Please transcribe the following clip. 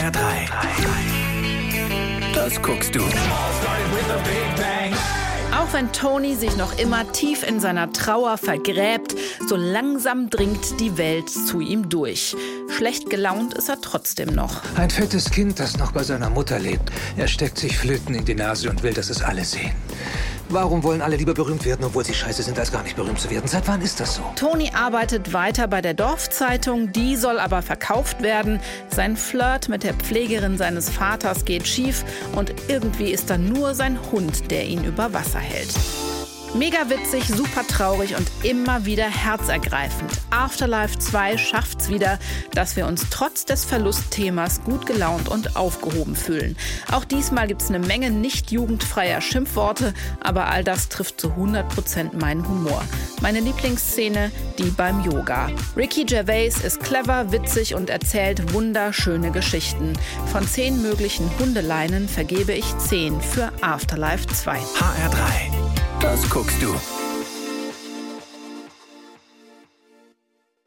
HR3. Das guckst du. Auch wenn Tony sich noch immer tief in seiner Trauer vergräbt, so langsam dringt die Welt zu ihm durch. Schlecht gelaunt ist er trotzdem noch. Ein fettes Kind, das noch bei seiner Mutter lebt. Er steckt sich Flöten in die Nase und will, dass es alle sehen. Warum wollen alle lieber berühmt werden, obwohl sie scheiße sind, als gar nicht berühmt zu werden? Seit wann ist das so? Tony arbeitet weiter bei der Dorfzeitung, die soll aber verkauft werden. Sein Flirt mit der Pflegerin seines Vaters geht schief und irgendwie ist da nur sein Hund, der ihn über Wasser hält. Mega witzig, super traurig und immer wieder herzergreifend. Afterlife 2 schafft's wieder, dass wir uns trotz des Verlustthemas gut gelaunt und aufgehoben fühlen. Auch diesmal gibt's eine Menge nicht jugendfreier Schimpfworte, aber all das trifft zu 100% meinen Humor. Meine Lieblingsszene, die beim Yoga. Ricky Gervais ist clever, witzig und erzählt wunderschöne Geschichten. Von zehn möglichen Hundeleinen vergebe ich zehn für Afterlife 2. HR3. Das guckst du.